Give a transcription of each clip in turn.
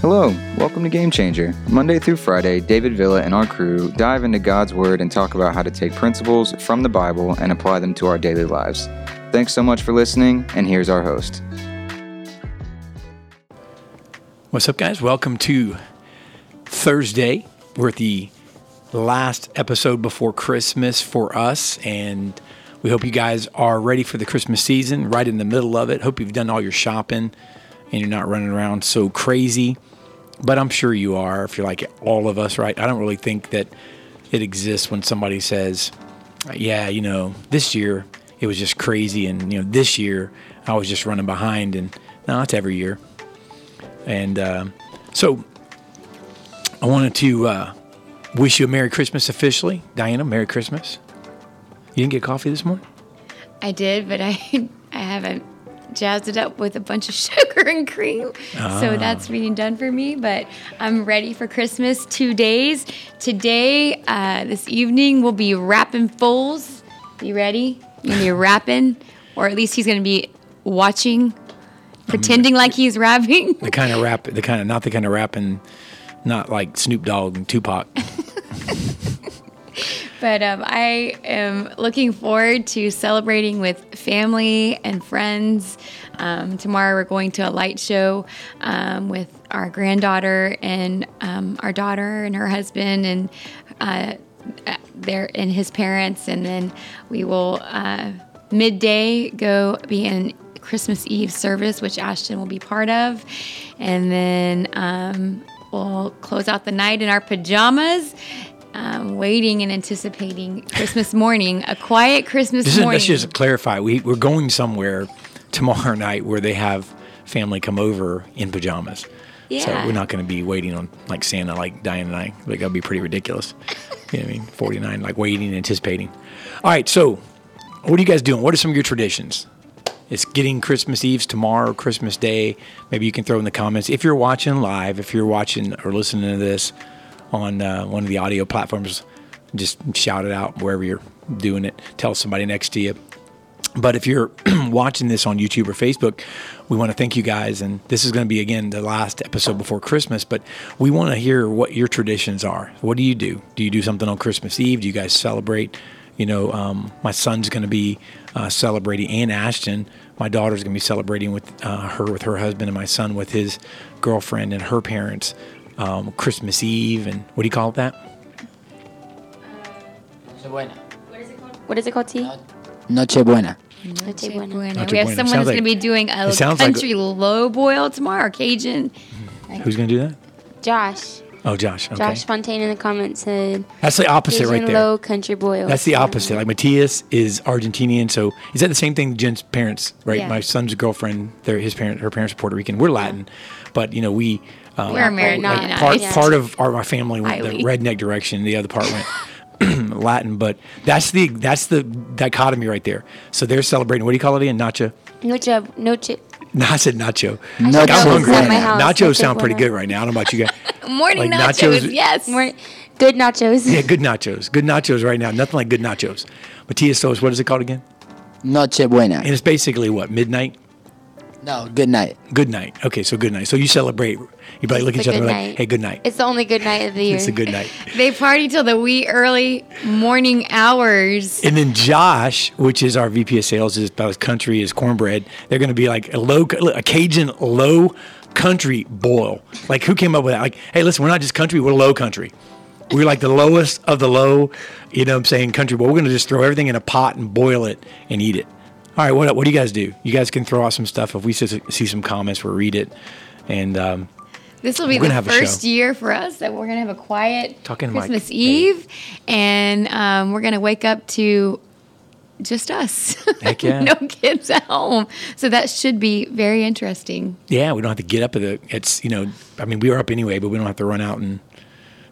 Hello, welcome to Game Changer. Monday through Friday, David Villa and our crew dive into God's Word and talk about how to take principles from the Bible and apply them to our daily lives. Thanks so much for listening, and here's our host. What's up, guys? Welcome to Thursday. We're at the last episode before Christmas for us, and we hope you guys are ready for the Christmas season, right in the middle of it. Hope you've done all your shopping and you're not running around so crazy. But I'm sure you are if you're like all of us, right? I don't really think that it exists when somebody says, yeah, you know, this year it was just crazy, and, you know, this year I was just running behind. And no, it's every year. And uh, so I wanted to uh, wish you a Merry Christmas officially. Diana, Merry Christmas. You didn't get coffee this morning? I did, but I I haven't jazzed it up with a bunch of sugar and cream. Ah. So that's being done for me. But I'm ready for Christmas two days. Today, uh, this evening, we'll be wrapping foals. You ready? You're gonna be wrapping, or at least he's gonna be watching, pretending like he's rapping. The kind of rap, the kind of not the kind of rapping, not like Snoop Dogg and Tupac. But um, I am looking forward to celebrating with family and friends. Um, tomorrow we're going to a light show um, with our granddaughter and um, our daughter and her husband and uh, their and his parents, and then we will uh, midday go be in Christmas Eve service, which Ashton will be part of, and then um, we'll close out the night in our pajamas um, waiting and anticipating Christmas morning, a quiet Christmas Just, morning. let's just clarify. We we're going somewhere tomorrow night where they have family come over in pajamas. Yeah. So we're not going to be waiting on like Santa, like Diane and I. Like that'd be pretty ridiculous. you know what I mean? Forty nine, like waiting, and anticipating. All right. So, what are you guys doing? What are some of your traditions? It's getting Christmas Eve's tomorrow, Christmas Day. Maybe you can throw in the comments if you're watching live, if you're watching or listening to this on uh, one of the audio platforms. Just shout it out wherever you're doing it. Tell somebody next to you. But if you're watching this on YouTube or Facebook, we want to thank you guys. And this is going to be, again, the last episode before Christmas. But we want to hear what your traditions are. What do you do? Do you do something on Christmas Eve? Do you guys celebrate? You know, um, my son's going to be uh, celebrating, and Ashton, my daughter's going to be celebrating with uh, her, with her husband, and my son with his girlfriend and her parents um, Christmas Eve. And what do you call it that? Nochebuena. What is it called, T? Nochebuena. Noche Buena. Noche buena. Noche We have someone Sounds that's going to be doing a it sounds like- country low boil tomorrow, Cajun. Who's going to do that? Josh. Oh, Josh. Okay. Josh Fontaine in the comments said That's the opposite Cajun right there. low country boil. That's the opposite. Like Matthias is Argentinian, so is that the same thing? Jen's parents, right? Yeah. My son's girlfriend, they're his parent, her parents are Puerto Rican. We're Latin, but you know we um, We're American. not- part Yeah. part of our, my family went the Highly. redneck direction. The other part went Latin, but that's the that's the dichotomy right there. So they're celebrating. What do you call it again? Nacho. Noche, noche. No, I said nacho. No, Like, I'm hungry. Right now. Nachos sound pretty good right now. I don't know about you guys. Morning Like nachos, nachos- yes. More, good nachos. Yeah, good nachos. Good nachos right now. Nothing like good nachos. Matthias told us what is it called again? Noche buena. And it's basically what midnight. No, good night. Good night. Okay, so good night. So you celebrate. You probably look at each other like, "Hey, good night." It's the only good night of the year. It's a good night. They party till the wee early morning hours. And then Josh, which is our VP of sales, is about his country is cornbread. They're going to be like a low, a Cajun low country boil. Like who came up with that? Like, hey, listen, we're not just country, we're low country. We're like the lowest of the low. You know, what I'm saying country. But we're going to just throw everything in a pot and boil it and eat it. All right, what what do you guys do? You guys can throw out some stuff if we see see some comments. We'll read it. And um, This will be We're the first year for us that we're going to have a quiet Talking to Mike. Christmas Hey. Eve. And um, we're going to wake up to just us. Heck yeah. no kids at home. So that should be very interesting. Yeah, we don't have to get up at the. It's you know, I mean, we were up anyway, but we don't have to run out and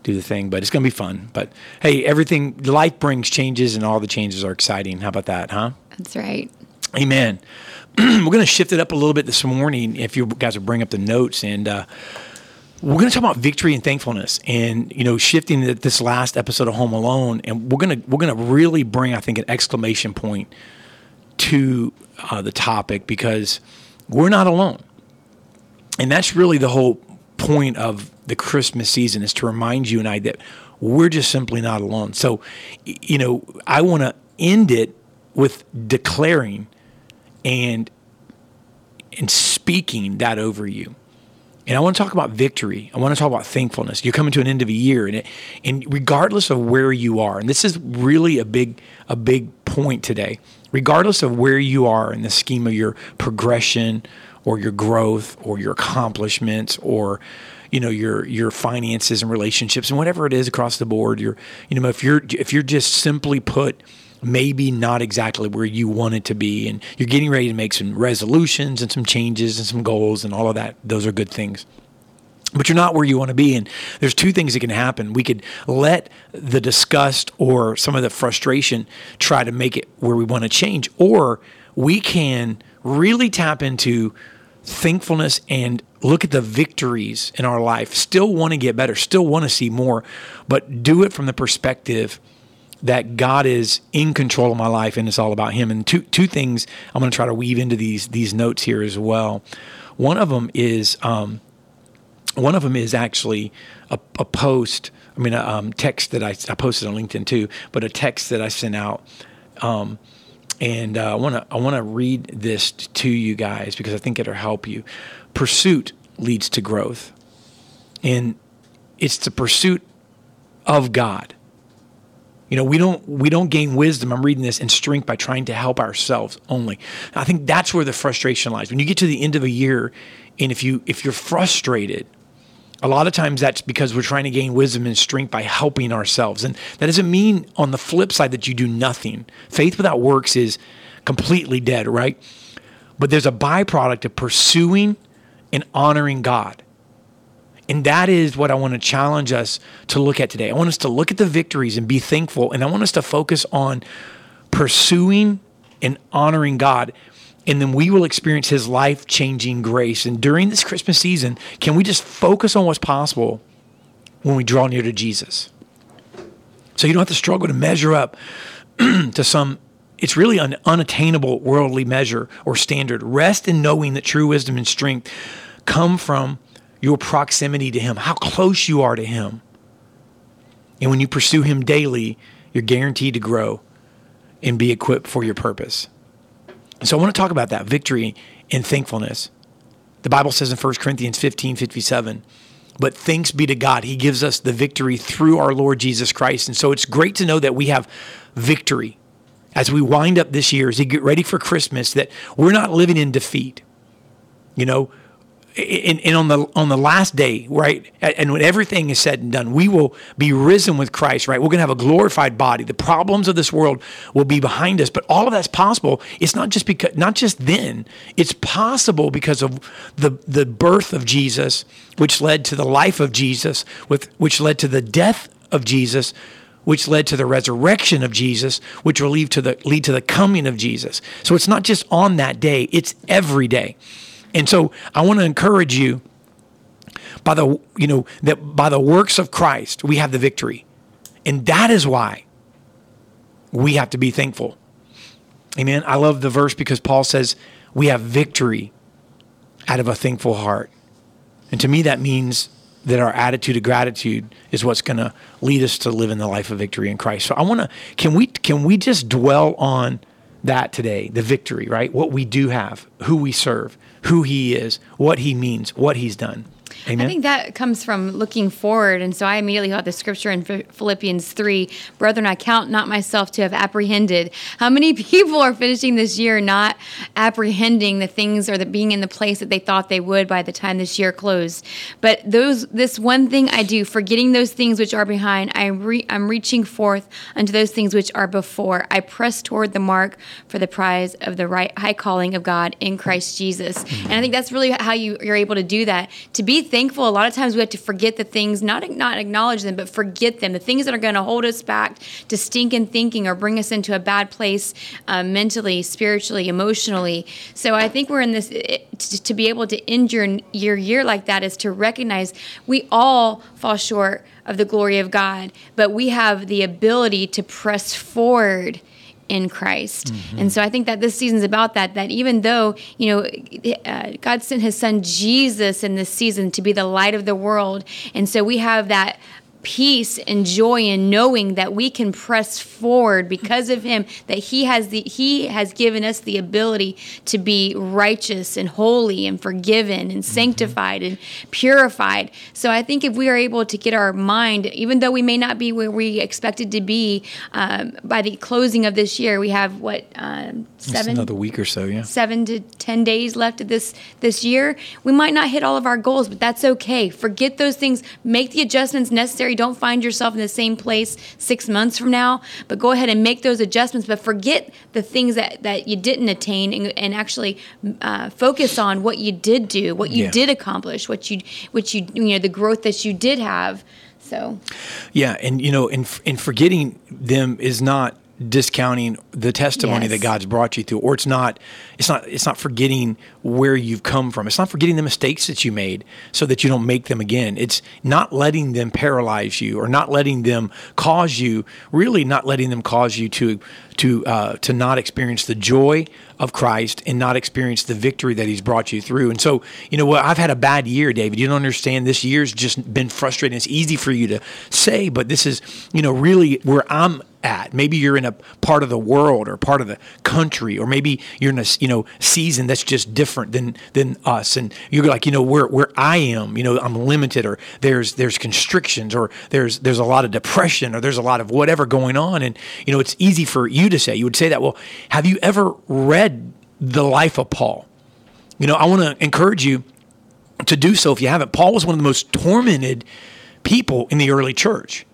do the thing. But it's gonna be fun. But hey, everything life brings changes, and all the changes are exciting. How about that, huh? That's right. Amen. we're gonna shift it up a little bit this morning. If you guys will bring up the notes and. uh we're going to talk about victory and thankfulness, and you know, shifting this last episode of Home Alone, and we're gonna we're gonna really bring, I think, an exclamation point to uh, the topic because we're not alone. And that's really the whole point of the Christmas season is to remind you and I that we're just simply not alone. So, you know, I want to end it with declaring and and speaking that over you. And I want to talk about victory. I want to talk about thankfulness. You're coming to an end of a year, and it, and regardless of where you are, and this is really a big a big point today. Regardless of where you are in the scheme of your progression, or your growth, or your accomplishments, or you know your your finances and relationships, and whatever it is across the board, you're you know if you're if you're just simply put maybe not exactly where you want it to be and you're getting ready to make some resolutions and some changes and some goals and all of that. Those are good things. But you're not where you want to be and there's two things that can happen. We could let the disgust or some of the frustration try to make it where we want to change or we can really tap into thankfulness and look at the victories in our life. Still want to get better still want to see more but do it from the perspective that God is in control of my life and it's all about Him. And two two things I'm going to try to weave into these these notes here as well. One of them is um, one of them is actually a, a post. I mean, a um, text that I, I posted on LinkedIn too, but a text that I sent out. Um, and uh, I want to I want to read this to you guys because I think it'll help you. Pursuit leads to growth, and it's the pursuit of God. You know, we don't we don't gain wisdom. I'm reading this and strength by trying to help ourselves only. I think that's where the frustration lies. When you get to the end of a year, and if you if you're frustrated, a lot of times that's because we're trying to gain wisdom and strength by helping ourselves. And that doesn't mean on the flip side that you do nothing. Faith without works is completely dead, right? But there's a byproduct of pursuing and honoring God. And that is what I want to challenge us to look at today. I want us to look at the victories and be thankful. And I want us to focus on pursuing and honoring God. And then we will experience his life changing grace. And during this Christmas season, can we just focus on what's possible when we draw near to Jesus? So you don't have to struggle to measure up to some, it's really an unattainable worldly measure or standard. Rest in knowing that true wisdom and strength come from your proximity to Him, how close you are to Him. And when you pursue Him daily, you're guaranteed to grow and be equipped for your purpose. So I want to talk about that victory and thankfulness. The Bible says in 1 Corinthians 15 57, but thanks be to God, He gives us the victory through our Lord Jesus Christ. And so it's great to know that we have victory as we wind up this year, as we get ready for Christmas, that we're not living in defeat. You know, and, and, on the on the last day, right, and when everything is said and done, we will be risen with Christ, right? We're going to have a glorified body. The problems of this world will be behind us, but all of that's possible. It's not just because, not just then. It's possible because of the the birth of Jesus, which led to the life of Jesus, with which led to the death of Jesus, which led to the resurrection of Jesus, which will lead to the lead to the coming of Jesus. So it's not just on that day; it's every day. And so I want to encourage you by the you know that by the works of Christ we have the victory. And that is why we have to be thankful. Amen. I love the verse because Paul says we have victory out of a thankful heart. And to me that means that our attitude of gratitude is what's going to lead us to live in the life of victory in Christ. So I want to can we can we just dwell on that today, the victory, right? What we do have, who we serve, who he is, what he means, what he's done. Amen. I think that comes from looking forward. And so I immediately thought the scripture in Philippians 3 Brethren, I count not myself to have apprehended. How many people are finishing this year not apprehending the things or the being in the place that they thought they would by the time this year closed? But those, this one thing I do, forgetting those things which are behind, I re, I'm reaching forth unto those things which are before. I press toward the mark for the prize of the right high calling of God in Christ Jesus. Mm. And I think that's really how you, you're able to do that. To be thankful, a lot of times we have to forget the things, not not acknowledge them, but forget them. The things that are going to hold us back to stinking thinking or bring us into a bad place uh, mentally, spiritually, emotionally. So I think we're in this to, to be able to end your, your year like that is to recognize we all fall short of the glory of God, but we have the ability to press forward in Christ. And so I think that this season's about that, that even though, you know, uh, God sent his son Jesus in this season to be the light of the world. And so we have that peace and joy in knowing that we can press forward because of him that he has the he has given us the ability to be righteous and holy and forgiven and sanctified and purified so i think if we are able to get our mind even though we may not be where we expected to be um, by the closing of this year we have what um, seven another week or so, yeah. seven to ten days left of this this year. We might not hit all of our goals, but that's okay. Forget those things. Make the adjustments necessary. Don't find yourself in the same place six months from now. But go ahead and make those adjustments. But forget the things that that you didn't attain, and, and actually uh, focus on what you did do, what you Yeah. did accomplish, what you what you you know the growth that you did have. So Yeah, and you know, and and forgetting them is not discounting the testimony Yes. that God's brought you through, or it's not, it's not, it's not forgetting where you've come from. It's not forgetting the mistakes that you made, so that you don't make them again. It's not letting them paralyze you, or not letting them cause you, really not letting them cause you to to uh, to not experience the joy of Christ and not experience the victory that He's brought you through. And so, you know what? I've had a bad year, David. You don't understand. This year's just been frustrating. It's easy for you to say, but this is, you know, really where I'm at. Maybe you're in a part of the world or part of the country, or maybe you're in a you know season that's just different than than us, and you're like, you know, where where I am, you know, I'm limited, or there's there's constrictions, or there's there's a lot of depression, or there's a lot of whatever going on, and you know, it's easy for you to say. You would say that. Well, have you ever read the life of Paul? You know, I want to encourage you to do so if you haven't. Paul was one of the most tormented people in the early church.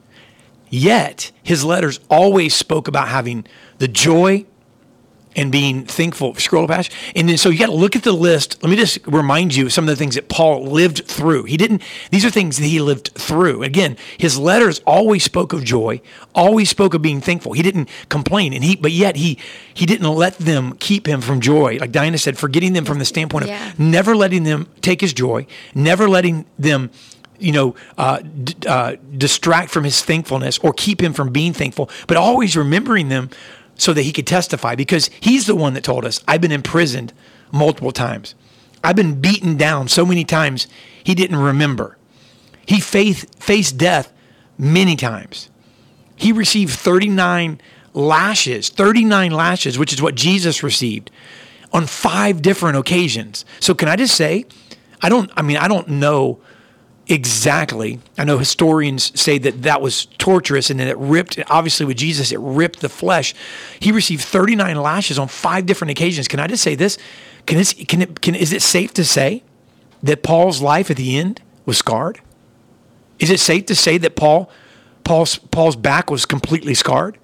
Yet his letters always spoke about having the joy and being thankful. Scroll past, and then so you got to look at the list. Let me just remind you of some of the things that Paul lived through. He didn't; these are things that he lived through. Again, his letters always spoke of joy, always spoke of being thankful. He didn't complain, and he, but yet he he didn't let them keep him from joy. Like Diana said, forgetting them from the standpoint Yeah. of never letting them take his joy, never letting them you know, uh, d- uh, distract from his thankfulness or keep him from being thankful, but always remembering them so that he could testify because he's the one that told us, I've been imprisoned multiple times. I've been beaten down so many times he didn't remember. He faith, faced death many times. He received 39 lashes, 39 lashes, which is what Jesus received on five different occasions. So can I just say, I don't, I mean, I don't know exactly. I know historians say that that was torturous and that it ripped, obviously with Jesus, it ripped the flesh. He received 39 lashes on five different occasions. Can I just say this? Can, this, can, it, can is it safe to say that Paul's life at the end was scarred? Is it safe to say that Paul, Paul's, Paul's back was completely scarred?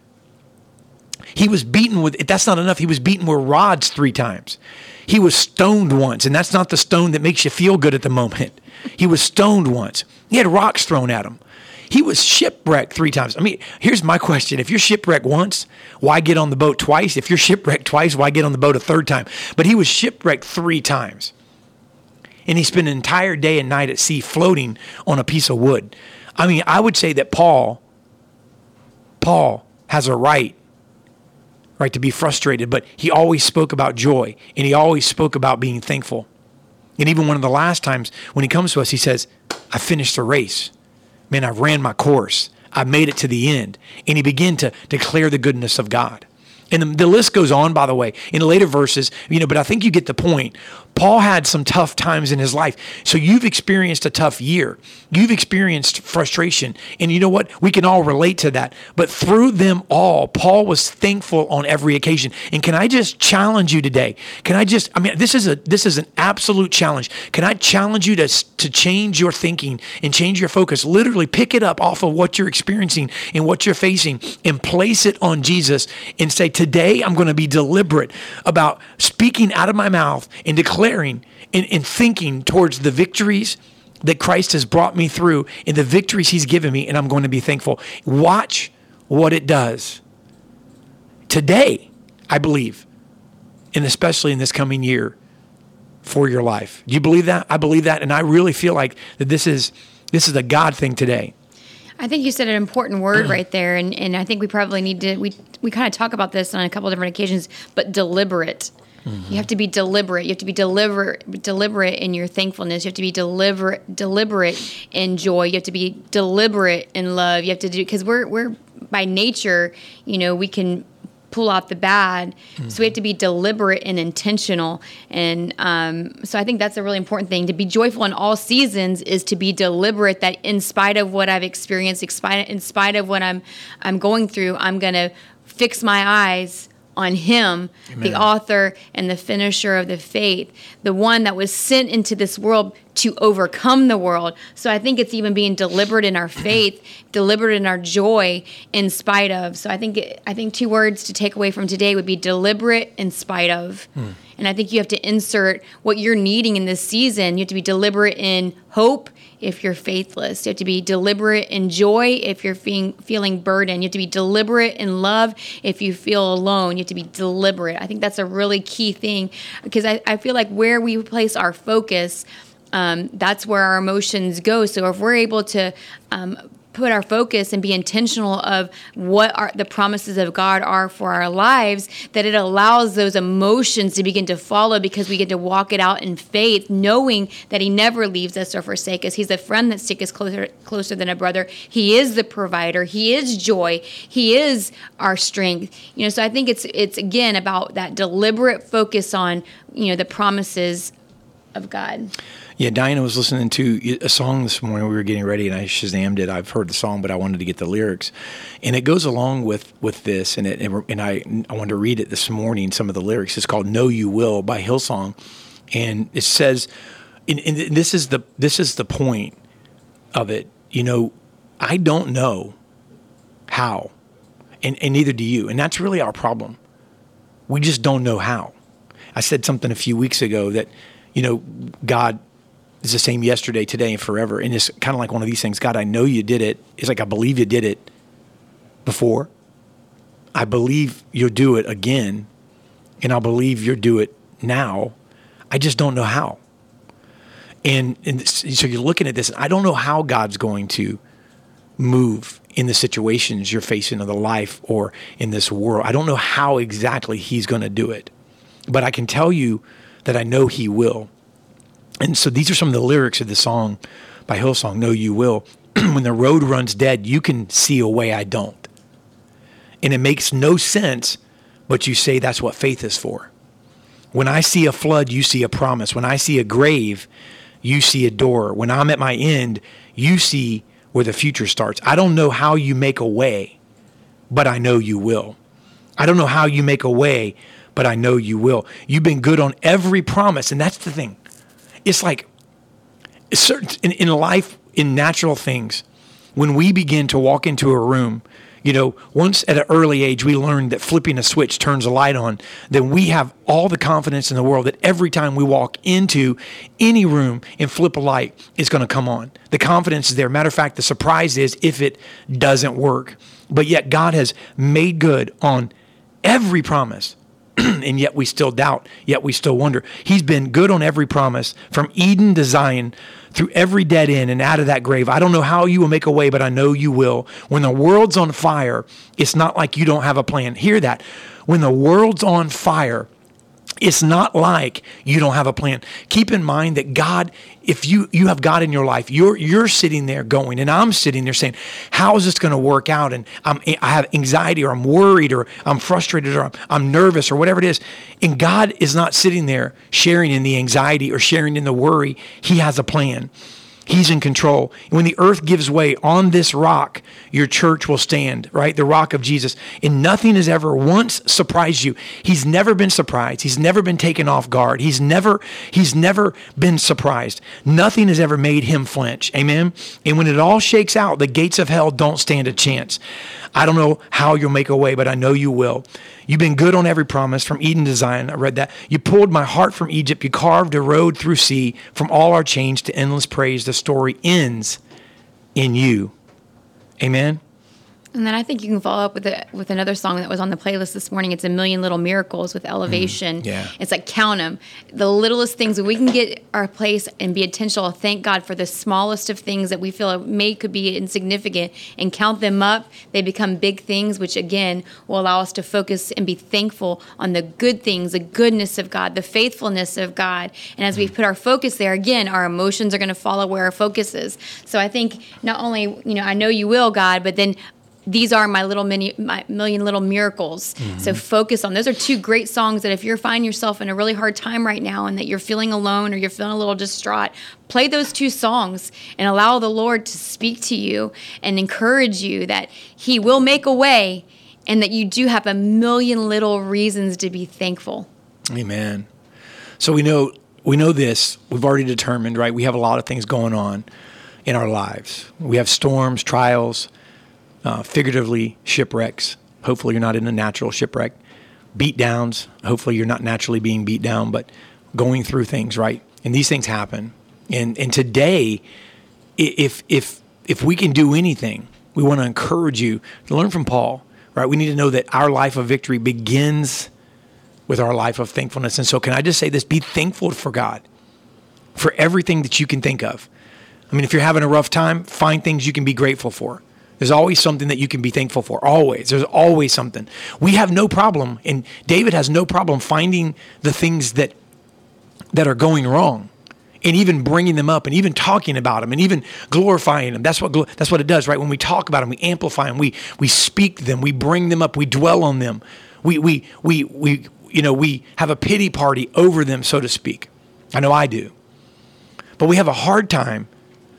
He was beaten with, that's not enough. He was beaten with rods three times. He was stoned once, and that's not the stone that makes you feel good at the moment. He was stoned once. He had rocks thrown at him. He was shipwrecked three times. I mean, here's my question. If you're shipwrecked once, why get on the boat twice? If you're shipwrecked twice, why get on the boat a third time? But he was shipwrecked three times. And he spent an entire day and night at sea floating on a piece of wood. I mean, I would say that Paul, Paul has a right right, to be frustrated, but he always spoke about joy and he always spoke about being thankful. And even one of the last times when he comes to us, he says, I finished the race. Man, I ran my course. I made it to the end. And he began to declare the goodness of God. And the, the list goes on, by the way, in later verses, you know, but I think you get the point. Paul had some tough times in his life. So you've experienced a tough year. You've experienced frustration. And you know what? We can all relate to that. But through them all, Paul was thankful on every occasion. And can I just challenge you today? Can I just I mean this is a this is an absolute challenge. Can I challenge you to to change your thinking and change your focus? Literally pick it up off of what you're experiencing and what you're facing and place it on Jesus and say, "Today I'm going to be deliberate about speaking out of my mouth and declaring and, and thinking towards the victories that Christ has brought me through and the victories he's given me, and I'm going to be thankful. Watch what it does. Today, I believe, and especially in this coming year for your life. Do you believe that? I believe that, and I really feel like that this is this is a God thing today. I think you said an important word right there, and, and I think we probably need to we we kind of talk about this on a couple different occasions, but deliberate. You have to be deliberate. You have to be deliberate deliberate in your thankfulness. You have to be deliberate deliberate in joy. You have to be deliberate in love. You have to do because we're we're by nature, you know, we can pull out the bad. So we have to be deliberate and intentional. And um, so I think that's a really important thing. To be joyful in all seasons is to be deliberate. That in spite of what I've experienced, in spite, in spite of what I'm I'm going through, I'm gonna fix my eyes on Him, the author and the finisher of the faith, the one that was sent into this world to overcome the world. So I think it's even being deliberate in our faith, deliberate in our joy, in spite of. So I think I think two words to take away from today would be deliberate in spite of. Hmm. And I think you have to insert what you're needing in this season. You have to be deliberate in hope if you're faithless. You have to be deliberate in joy if you're feeling, feeling burdened. You have to be deliberate in love if you feel alone. You have to be deliberate. I think that's a really key thing because I, I feel like where we place our focus, um, that's where our emotions go. So if we're able to um, put our focus and be intentional of what are the promises of God are for our lives, that it allows those emotions to begin to follow because we get to walk it out in faith, knowing that He never leaves us or forsake us. He's a friend that sticks closer closer than a brother. He is the provider. He is joy. He is our strength. You know, so I think it's it's again about that deliberate focus on you know the promises of God. Yeah, Diana was listening to a song this morning. We were getting ready, and I shazammed it. I've heard the song, but I wanted to get the lyrics, and it goes along with with this. And it and I I wanted to read it this morning. Some of the lyrics. It's called "Know You Will" by Hillsong, and it says, and, and this is the this is the point of it. You know, I don't know how, and and neither do you, and that's really our problem. We just don't know how. I said something a few weeks ago that, you know, God is the same yesterday, today, and forever. And it's kind of like one of these things God, I know you did it. It's like, I believe you did it before. I believe you'll do it again. And I believe you'll do it now. I just don't know how. And, and so you're looking at this, and I don't know how God's going to move in the situations you're facing in the life or in this world. I don't know how exactly He's going to do it. But I can tell you that I know He will. And so these are some of the lyrics of the song by Hillsong, Know You Will. when the road runs dead, you can see a way I don't. And it makes no sense, but you say that's what faith is for. When I see a flood, you see a promise. When I see a grave, you see a door. When I'm at my end, you see where the future starts. I don't know how you make a way, but I know you will. I don't know how you make a way, but I know you will. You've been good on every promise, and that's the thing. It's like certain in, in life, in natural things, when we begin to walk into a room, you know, once at an early age we learned that flipping a switch turns a light on, then we have all the confidence in the world that every time we walk into any room and flip a light, it's going to come on. The confidence is there. Matter of fact, the surprise is if it doesn't work. But yet God has made good on every promise. and yet we still doubt, yet we still wonder. He's been good on every promise from Eden to Zion through every dead end and out of that grave. I don't know how you will make a way, but I know you will. When the world's on fire, it's not like you don't have a plan. Hear that. When the world's on fire, it's not like you don't have a plan. Keep in mind that God, if you you have God in your life, you're you're sitting there going, and I'm sitting there saying, "How is this going to work out?" And I'm I have anxiety, or I'm worried, or I'm frustrated, or I'm, I'm nervous, or whatever it is. And God is not sitting there sharing in the anxiety or sharing in the worry. He has a plan. He's in control. When the earth gives way on this rock, your church will stand, right? The rock of Jesus. And nothing has ever once surprised you. He's never been surprised. He's never been taken off guard. He's never he's never been surprised. Nothing has ever made him flinch. Amen. And when it all shakes out, the gates of hell don't stand a chance. I don't know how you'll make a way, but I know you will. You've been good on every promise from Eden to Zion. I read that. You pulled my heart from Egypt. You carved a road through sea from all our chains to endless praise. The story ends in you. Amen. And then I think you can follow up with a, with another song that was on the playlist this morning. It's a million little miracles with elevation. Mm, yeah. It's like count them, the littlest things. When we can get our place and be intentional, thank God for the smallest of things that we feel may could be insignificant, and count them up. They become big things, which again will allow us to focus and be thankful on the good things, the goodness of God, the faithfulness of God. And as we mm. put our focus there, again, our emotions are going to follow where our focus is. So I think not only you know I know you will, God, but then these are my little mini my million little miracles so mm-hmm. focus on those are two great songs that if you're finding yourself in a really hard time right now and that you're feeling alone or you're feeling a little distraught play those two songs and allow the lord to speak to you and encourage you that he will make a way and that you do have a million little reasons to be thankful Amen. So we know we know this. We've already determined, right? We have a lot of things going on in our lives. We have storms, trials, uh, figuratively shipwrecks. Hopefully, you're not in a natural shipwreck. Beat downs. Hopefully, you're not naturally being beat down, but going through things, right? And these things happen. And and today, if if if we can do anything, we want to encourage you to learn from Paul, right? We need to know that our life of victory begins with our life of thankfulness. And so, can I just say this? Be thankful for God for everything that you can think of. I mean, if you're having a rough time, find things you can be grateful for. There's always something that you can be thankful for. Always. There's always something. We have no problem, and David has no problem finding the things that that are going wrong and even bringing them up and even talking about them and even glorifying them. That's what that's what it does, right? When we talk about them, we amplify them, we we speak them, we bring them up, we dwell on them. We we we we you know, we have a pity party over them, so to speak. I know I do. But we have a hard time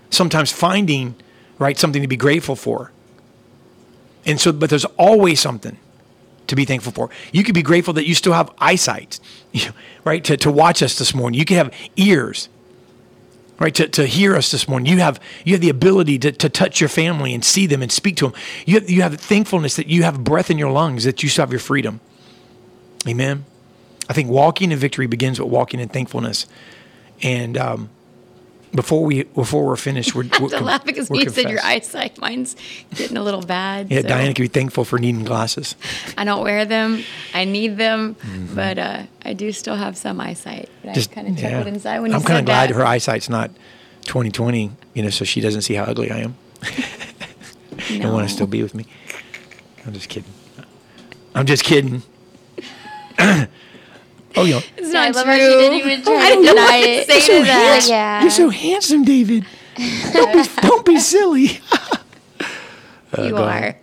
sometimes finding right something to be grateful for. And so but there's always something to be thankful for. You could be grateful that you still have eyesight, right? To, to watch us this morning. You could have ears, right? To, to hear us this morning. You have you have the ability to, to touch your family and see them and speak to them. You have, you have thankfulness that you have breath in your lungs, that you still have your freedom. Amen. I think walking in victory begins with walking in thankfulness. And um, before we before we're finished, we're, we're to laugh because you said your eyesight mine's getting a little bad Yeah, so Diana can be thankful for needing glasses. i don't wear them i need them but uh, i do still have some eyesight But i kind of chuckled inside when you I'm kind of glad that. her eyesight's not 2020, you know, so she doesn't see how ugly I am and want to still be with me. I'm just kidding. I'm just kidding. Oh, you know, It's Yeah, I not love true. how she didn't even oh, try I to don't know deny what to it. say to that. Yeah. you're so handsome, David. Don't be, don't be silly. you uh, are. ahead.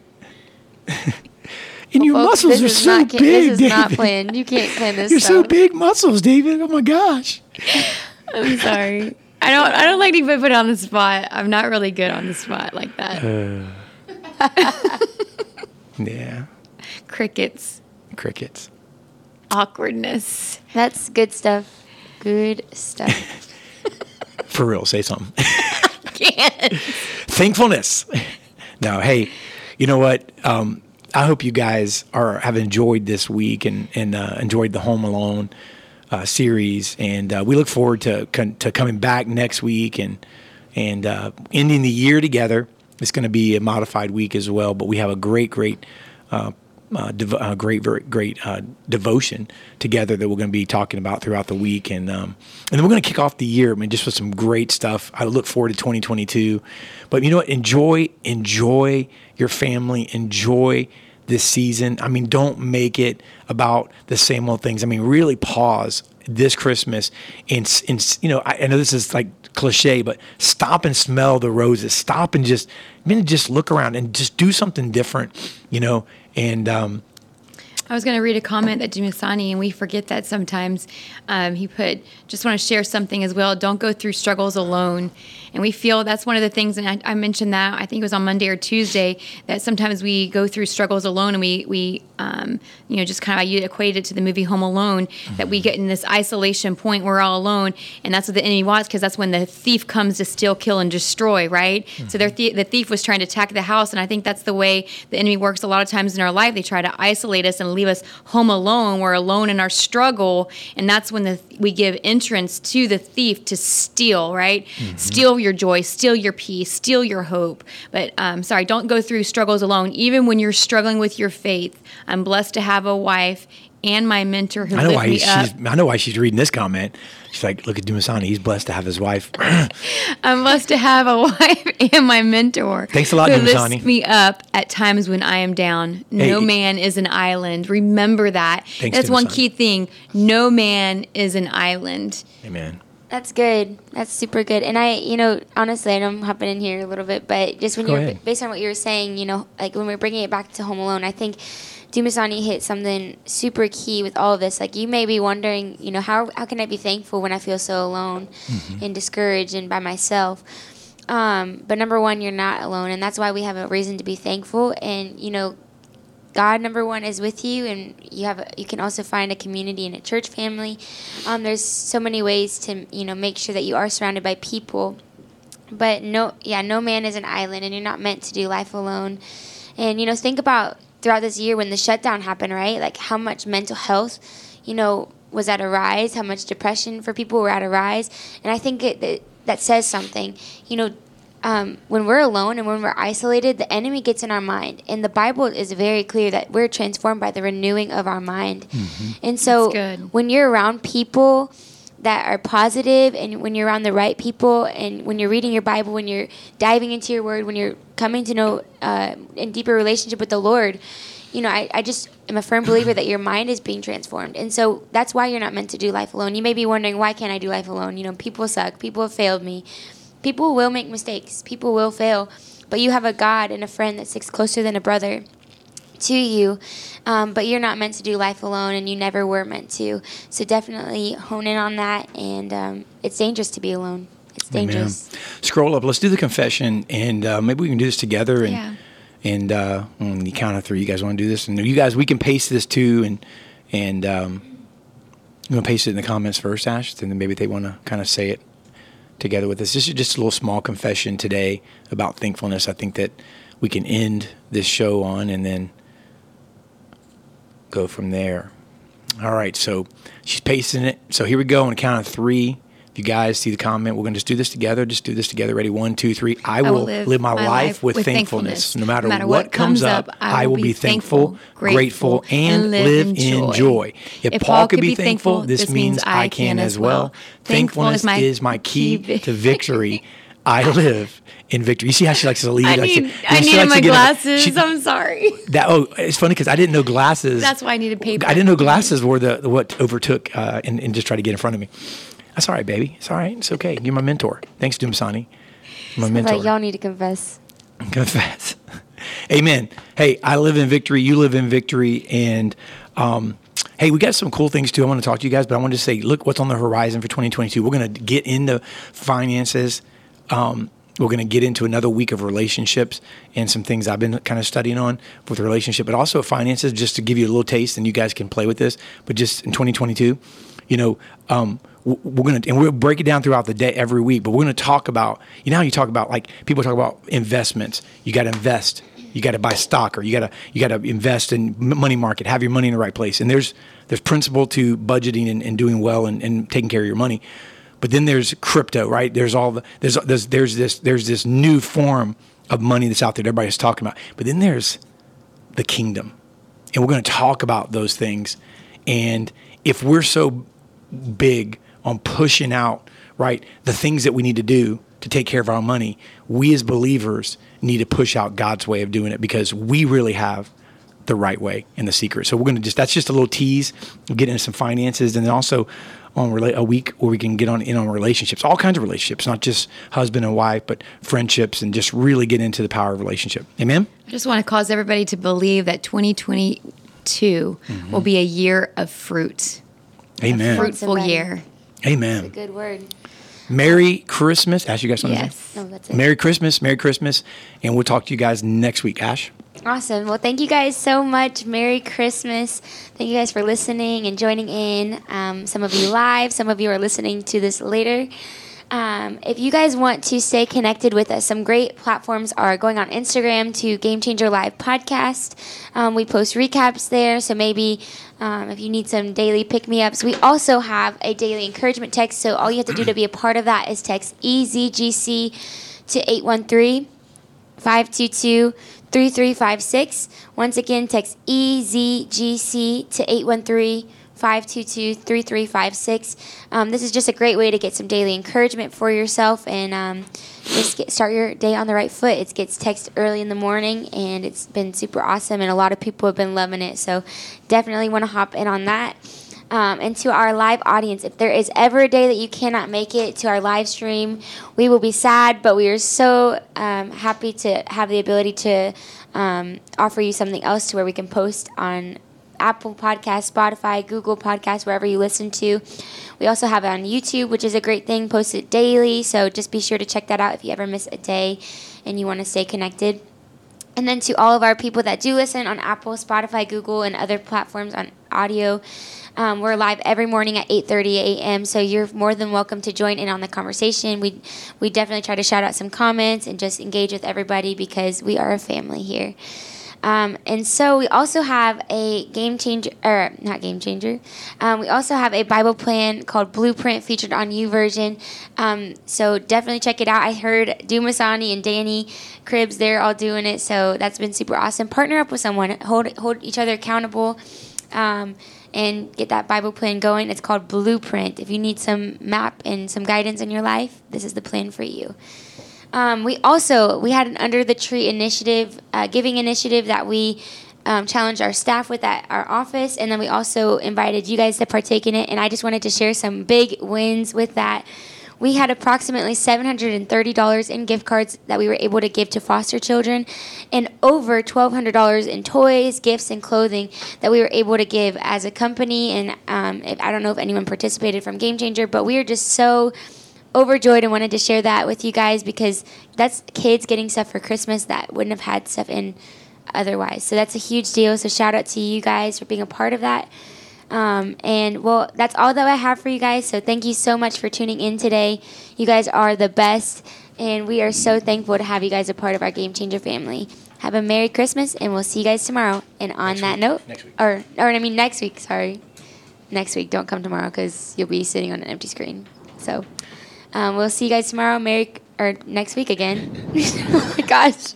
And your folks, muscles are so not, big, This is David. not planned. You can't plan this You're so big muscles, David. Oh my gosh. I'm sorry. I don't. I don't like to be put on the spot. I'm not really good on the spot like that. Uh. Yeah. Crickets, Crickets. Awkwardness. That's good stuff. Good stuff. For real, say something. Can't. thankfulness. no, hey, you know what? Um, I hope you guys are have enjoyed this week and and uh, enjoyed the Home Alone uh, series, and uh, we look forward to con- to coming back next week and and uh, ending the year together. It's going to be a modified week as well, but we have a great, great. Uh, dev- uh, great, very great uh, devotion together that we're going to be talking about throughout the week, and um, and then we're going to kick off the year. I mean, just with some great stuff. I look forward to 2022. But you know what? Enjoy, enjoy your family. Enjoy this season. I mean, don't make it about the same old things. I mean, really pause this Christmas and, and you know, I, I know this is like cliche, but stop and smell the roses. Stop and just, I mean, just look around and just do something different, you know. And um, I was going to read a comment that Jimmy Sani, and we forget that sometimes. Um, he put, just want to share something as well. Don't go through struggles alone. And we feel that's one of the things, and I, I mentioned that, I think it was on Monday or Tuesday, that sometimes we go through struggles alone and we, we um, you know, just kind of, you equate it to the movie Home Alone, that we get in this isolation point, we're all alone. And that's what the enemy wants, because that's when the thief comes to steal, kill, and destroy, right? So th- the thief was trying to attack the house. And I think that's the way the enemy works a lot of times in our life. They try to isolate us and leave us home alone. We're alone in our struggle, and that's when the we give entrance to the thief to steal, right? Steal your joy, steal your peace, steal your hope. But um, sorry, don't go through struggles alone. Even when you're struggling with your faith, I'm blessed to have a wife and my mentor who I know why me he's, up. she's, I know why she's reading this comment. She's like, look at Dumisani. He's blessed to have his wife. I'm blessed to have a wife and my mentor. Thanks a lot, who Dumisani. lifts me up at times when I am down. No Hey. man is an island. Remember that. Thanks, That's one key thing. No man is an island. Amen. That's good. That's super good. And I, you know, honestly, I know I'm hopping in here a little bit, but just when Go you're ahead. based on what you were saying, you know, like when we're bringing it back to Home Alone, I think Dumisani hit something super key with all of this. Like you may be wondering, you know, how how can I be thankful when I feel so alone Mm-hmm. and discouraged and by myself? Um, but number one, you're not alone, and that's why we have a reason to be thankful. And you know, God number one is with you, and you have a, you can also find a community and a church family. Um, there's so many ways to you know make sure that you are surrounded by people. But no, yeah, no man is an island, and you're not meant to do life alone. And you know, think about throughout this year when the shutdown happened, right? Like how much mental health, you know, was at a rise. How much depression for people were at a rise, and I think it, that that says something. You know, um, when we're alone and when we're isolated, the enemy gets in our mind. And the Bible is very clear that we're transformed by the renewing of our mind. And so good. when you're around people that are positive and when you're around the right people and when you're reading your Bible, when you're diving into your word, when you're coming to know uh, in deeper relationship with the Lord, you know, I, I just am a firm believer that your mind is being transformed. And so that's why you're not meant to do life alone. You may be wondering, why can't I do life alone? You know, people suck. People have failed me. People will make mistakes. People will fail. But you have a God and a friend that sticks closer than a brother to you. Um, but you're not meant to do life alone, and you never were meant to. So definitely hone in on that. And um, it's dangerous to be alone. It's dangerous. Amen. Scroll up. Let's do the confession, and uh, maybe we can do this together. And Yeah. and uh, on the count of three, you guys want to do this, and you guys, we can paste this too, and and um, you want to paste it in the comments first, Ash, and then maybe they want to kind of say it together with us. This is just a little small confession today about thankfulness. I think that we can end this show on, and then go from there. All right, so she's pasting it. So here we go on count of three. If you guys see the comment, we're going to just do this together. Just do this together. Ready? One, two, three. I will, live, my, life, with, thankfulness. No matter, what, comes up, I will be thankful, grateful, and live in joy. If, Paul could be thankful, this means I can as well. Thankfulness is my key to victory. I live in victory. You see how she likes to lead? I need, you I know, needed my glasses. she- I'm sorry. that oh, it's funny because I didn't know glasses. That's why I needed paper. I didn't know glasses were the, the what overtook uh, and, and just tried to get in front of me. That's all right, baby. It's all right. It's okay. You're my mentor. Thanks, Dumsani. My mentor. Like y'all need to confess. Confess. Amen. Hey, I live in victory. You live in victory. And um, hey, we got some cool things too. I want to talk to you guys, but I want to say, look what's on the horizon for 2022. We're going to get into finances. Um, we're going to get into another week of relationships and some things I've been kind of studying on with relationship, but also finances, just to give you a little taste and you guys can play with this. But just in 2022, you know, um, we're going to, and we'll break it down throughout the day every week, but we're going to talk about, you know how you talk about, like people talk about investments. You got to invest. You got to buy stock or you got to, you got to invest in money market, have your money in the right place. And there's, there's principle to budgeting and, and doing well and, and taking care of your money. But then there's crypto, right? There's all the there's there's there's this there's this new form of money that's out there that everybody's talking about. But then there's the kingdom. And we're going to talk about those things. And if we're so big on pushing out, right, the things that we need to do to take care of our money, we as believers need to push out God's way of doing it because we really have the right way and the secret. So we're going to just that's just a little tease, get into some finances and then also on rela- a week where we can get on in on relationships, all kinds of relationships, not just husband and wife, but friendships and just really get into the power of relationship. Amen. I just want to cause everybody to believe that 2022 Mm-hmm. will be a year of fruit, Amen. fruitful Somebody. year. Amen. That's a Good word. Merry Christmas. Ash, you guys something to? Yes. No, that's it. Merry Christmas. Merry Christmas. And we'll talk to you guys next week. Ash. Awesome. Well, thank you guys so much. Merry Christmas. Thank you guys for listening and joining in. Um, some of you live, some of you are listening to this later. Um, if you guys want to stay connected with us, some great platforms are going on Instagram to Game Changer Live Podcast. Um, we post recaps there, so maybe um, if you need some daily pick me ups, we also have a daily encouragement text. So all you have to do to be a part of that is text EZGC to 813 522 3356. Once again, text EZGC to 813 522 3356. Um, This is just a great way to get some daily encouragement for yourself and um, just get, start your day on the right foot. It gets text early in the morning and it's been super awesome, and a lot of people have been loving it. So definitely want to hop in on that. Um, and to our live audience, if there is ever a day that you cannot make it to our live stream, we will be sad, but we are so um, happy to have the ability to um, offer you something else to where we can post on Apple Podcast, Spotify, Google Podcast, wherever you listen to. We also have it on YouTube, which is a great thing, posted daily. So just be sure to check that out if you ever miss a day and you want to stay connected. And then to all of our people that do listen on Apple, Spotify, Google, and other platforms on audio, um, we're live every morning at 8:30 a.m. So you're more than welcome to join in on the conversation. We we definitely try to shout out some comments and just engage with everybody because we are a family here. Um, and so we also have a game changer, or not game changer. Um, we also have a Bible plan called Blueprint featured on YouVersion. Um, so definitely check it out. I heard Dumisani and Danny Cribs, they're all doing it. So that's been super awesome. Partner up with someone, hold hold each other accountable. And get that Bible plan going. It's called Blueprint. If you need some map and some guidance in your life, this is the plan for you. Um, we also we had an under the tree initiative, uh, giving initiative that we um, challenged our staff with at our office, and then we also invited you guys to partake in it. And I just wanted to share some big wins with that. We had approximately $730 in gift cards that we were able to give to foster children, and over $1,200 in toys, gifts, and clothing that we were able to give as a company. And um, if, I don't know if anyone participated from Game Changer, but we are just so overjoyed and wanted to share that with you guys because that's kids getting stuff for Christmas that wouldn't have had stuff in otherwise. So that's a huge deal. So shout out to you guys for being a part of that. Um, and well, that's all that I have for you guys. So thank you so much for tuning in today. You guys are the best, and we are so thankful to have you guys a part of our Game Changer family. Have a Merry Christmas, and we'll see you guys tomorrow. And on Next that week. note, Next week. or or I mean next week. Sorry, next week. Don't come tomorrow because you'll be sitting on an empty screen. So um, we'll see you guys tomorrow. Merry or next week again. oh my gosh!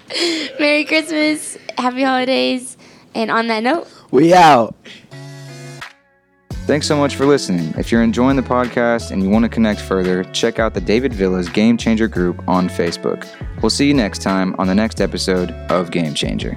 Merry Christmas, Happy Holidays, and on that note. We out. Thanks so much for listening. If you're enjoying the podcast and you want to connect further, check out the David Villas Game Changer group on Facebook. We'll see you next time on the next episode of Game Changer.